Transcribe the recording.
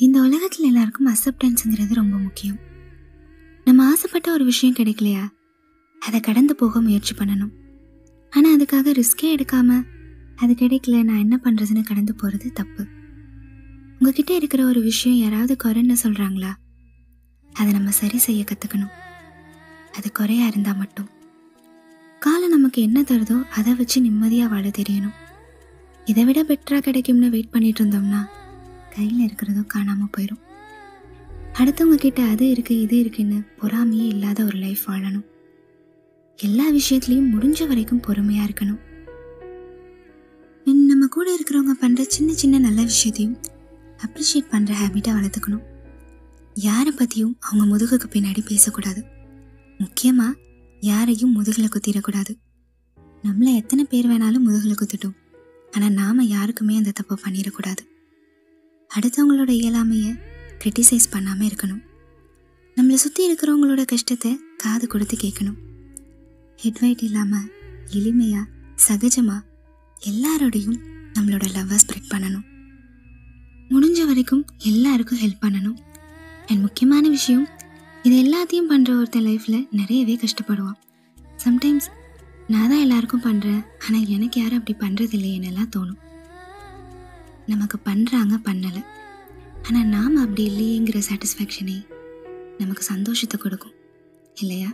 இந்த உலகத்தில் எல்லாருக்கும் அக்செப்டன்ஸுங்கிறது ரொம்ப முக்கியம். நம்ம ஆசைப்பட்ட ஒரு விஷயம் கிடைக்கலையா? அதை கடந்து போக முயற்சி பண்ணணும். ஆனால் அதுக்காக ரிஸ்கே எடுக்காம அது கிடைக்கல நான் என்ன பண்ணுறதுன்னு கடந்து போகிறது தப்பு. உங்ககிட்ட இருக்கிற ஒரு விஷயம் யாராவது குறைன்னு சொல்கிறாங்களா அதை நம்ம சரி செய்ய கற்றுக்கணும் அது குறையா இருந்தால் மட்டும். காலம் நமக்கு என்ன தருதோ அதை வச்சு நிம்மதியாக வாழ தெரியணும். இதை விட பெட்டராக கிடைக்கும்னு வெயிட் பண்ணிட்டு இருந்தோம்னா கையில் இருக்கிறதோ காணாமல் போயிடும் அடுத்தவங்க கிட்ட அது இருக்கு இது இருக்குன்னு பொறாமையே இல்லாத ஒரு லைஃப் வாழணும். எல்லா விஷயத்துலையும் முடிஞ்ச வரைக்கும் பொறுமையாக இருக்கணும். நம்ம கூட இருக்கிறவங்க பண்ணுற சின்ன சின்ன நல்ல விஷயத்தையும் அப்ரிஷியேட் பண்ணுற ஹேபிட்டாக வளர்த்துக்கணும். யாரை பற்றியும் அவங்க முதுகுக்கு பின்னாடி பேசக்கூடாது. முக்கியமாக யாரையும் முதுகில் குத்திடக்கூடாது. நம்மளை எத்தனை பேர் வேணாலும் முதுகில் குத்திட்டோம். ஆனால் நாம் யாருக்குமே அந்த தப்பை பண்ணிடக்கூடாது. அடுத்தவங்களோட இயலாமையை க்ரிட்டிசைஸ் பண்ணாமல் இருக்கணும். நம்மளை சுற்றி இருக்கிறவங்களோட கஷ்டத்தை காது கொடுத்து கேட்கணும். ஹெட்வைட் இல்லாமல் எளிமையாக சகஜமாக எல்லாரோடையும் நம்மளோட லவ்வை ஸ்ப்ரெட் பண்ணணும். முடிஞ்ச வரைக்கும் எல்லாருக்கும் ஹெல்ப் பண்ணணும். அண்ட் முக்கியமான விஷயம் இது எல்லாத்தையும் பண்ணுற ஒருத்தன் லைஃப்பில் நிறையவே கஷ்டப்படுவான். சம்டைம்ஸ் நான் தான் எல்லாருக்கும் பண்ணுறேன் ஆனால் எனக்கு யாரும் அப்படி பண்ணுறது இல்லையேன்னெல்லாம் தோணும். நமக்கு பண்ணுறாங்க பண்ணலை. ஆனால் நாம் அப்படி இல்லையேங்கிற சாட்டிஸ்ஃபேக்ஷனே நமக்கு சந்தோஷத்தை கொடுக்கும். இல்லையா?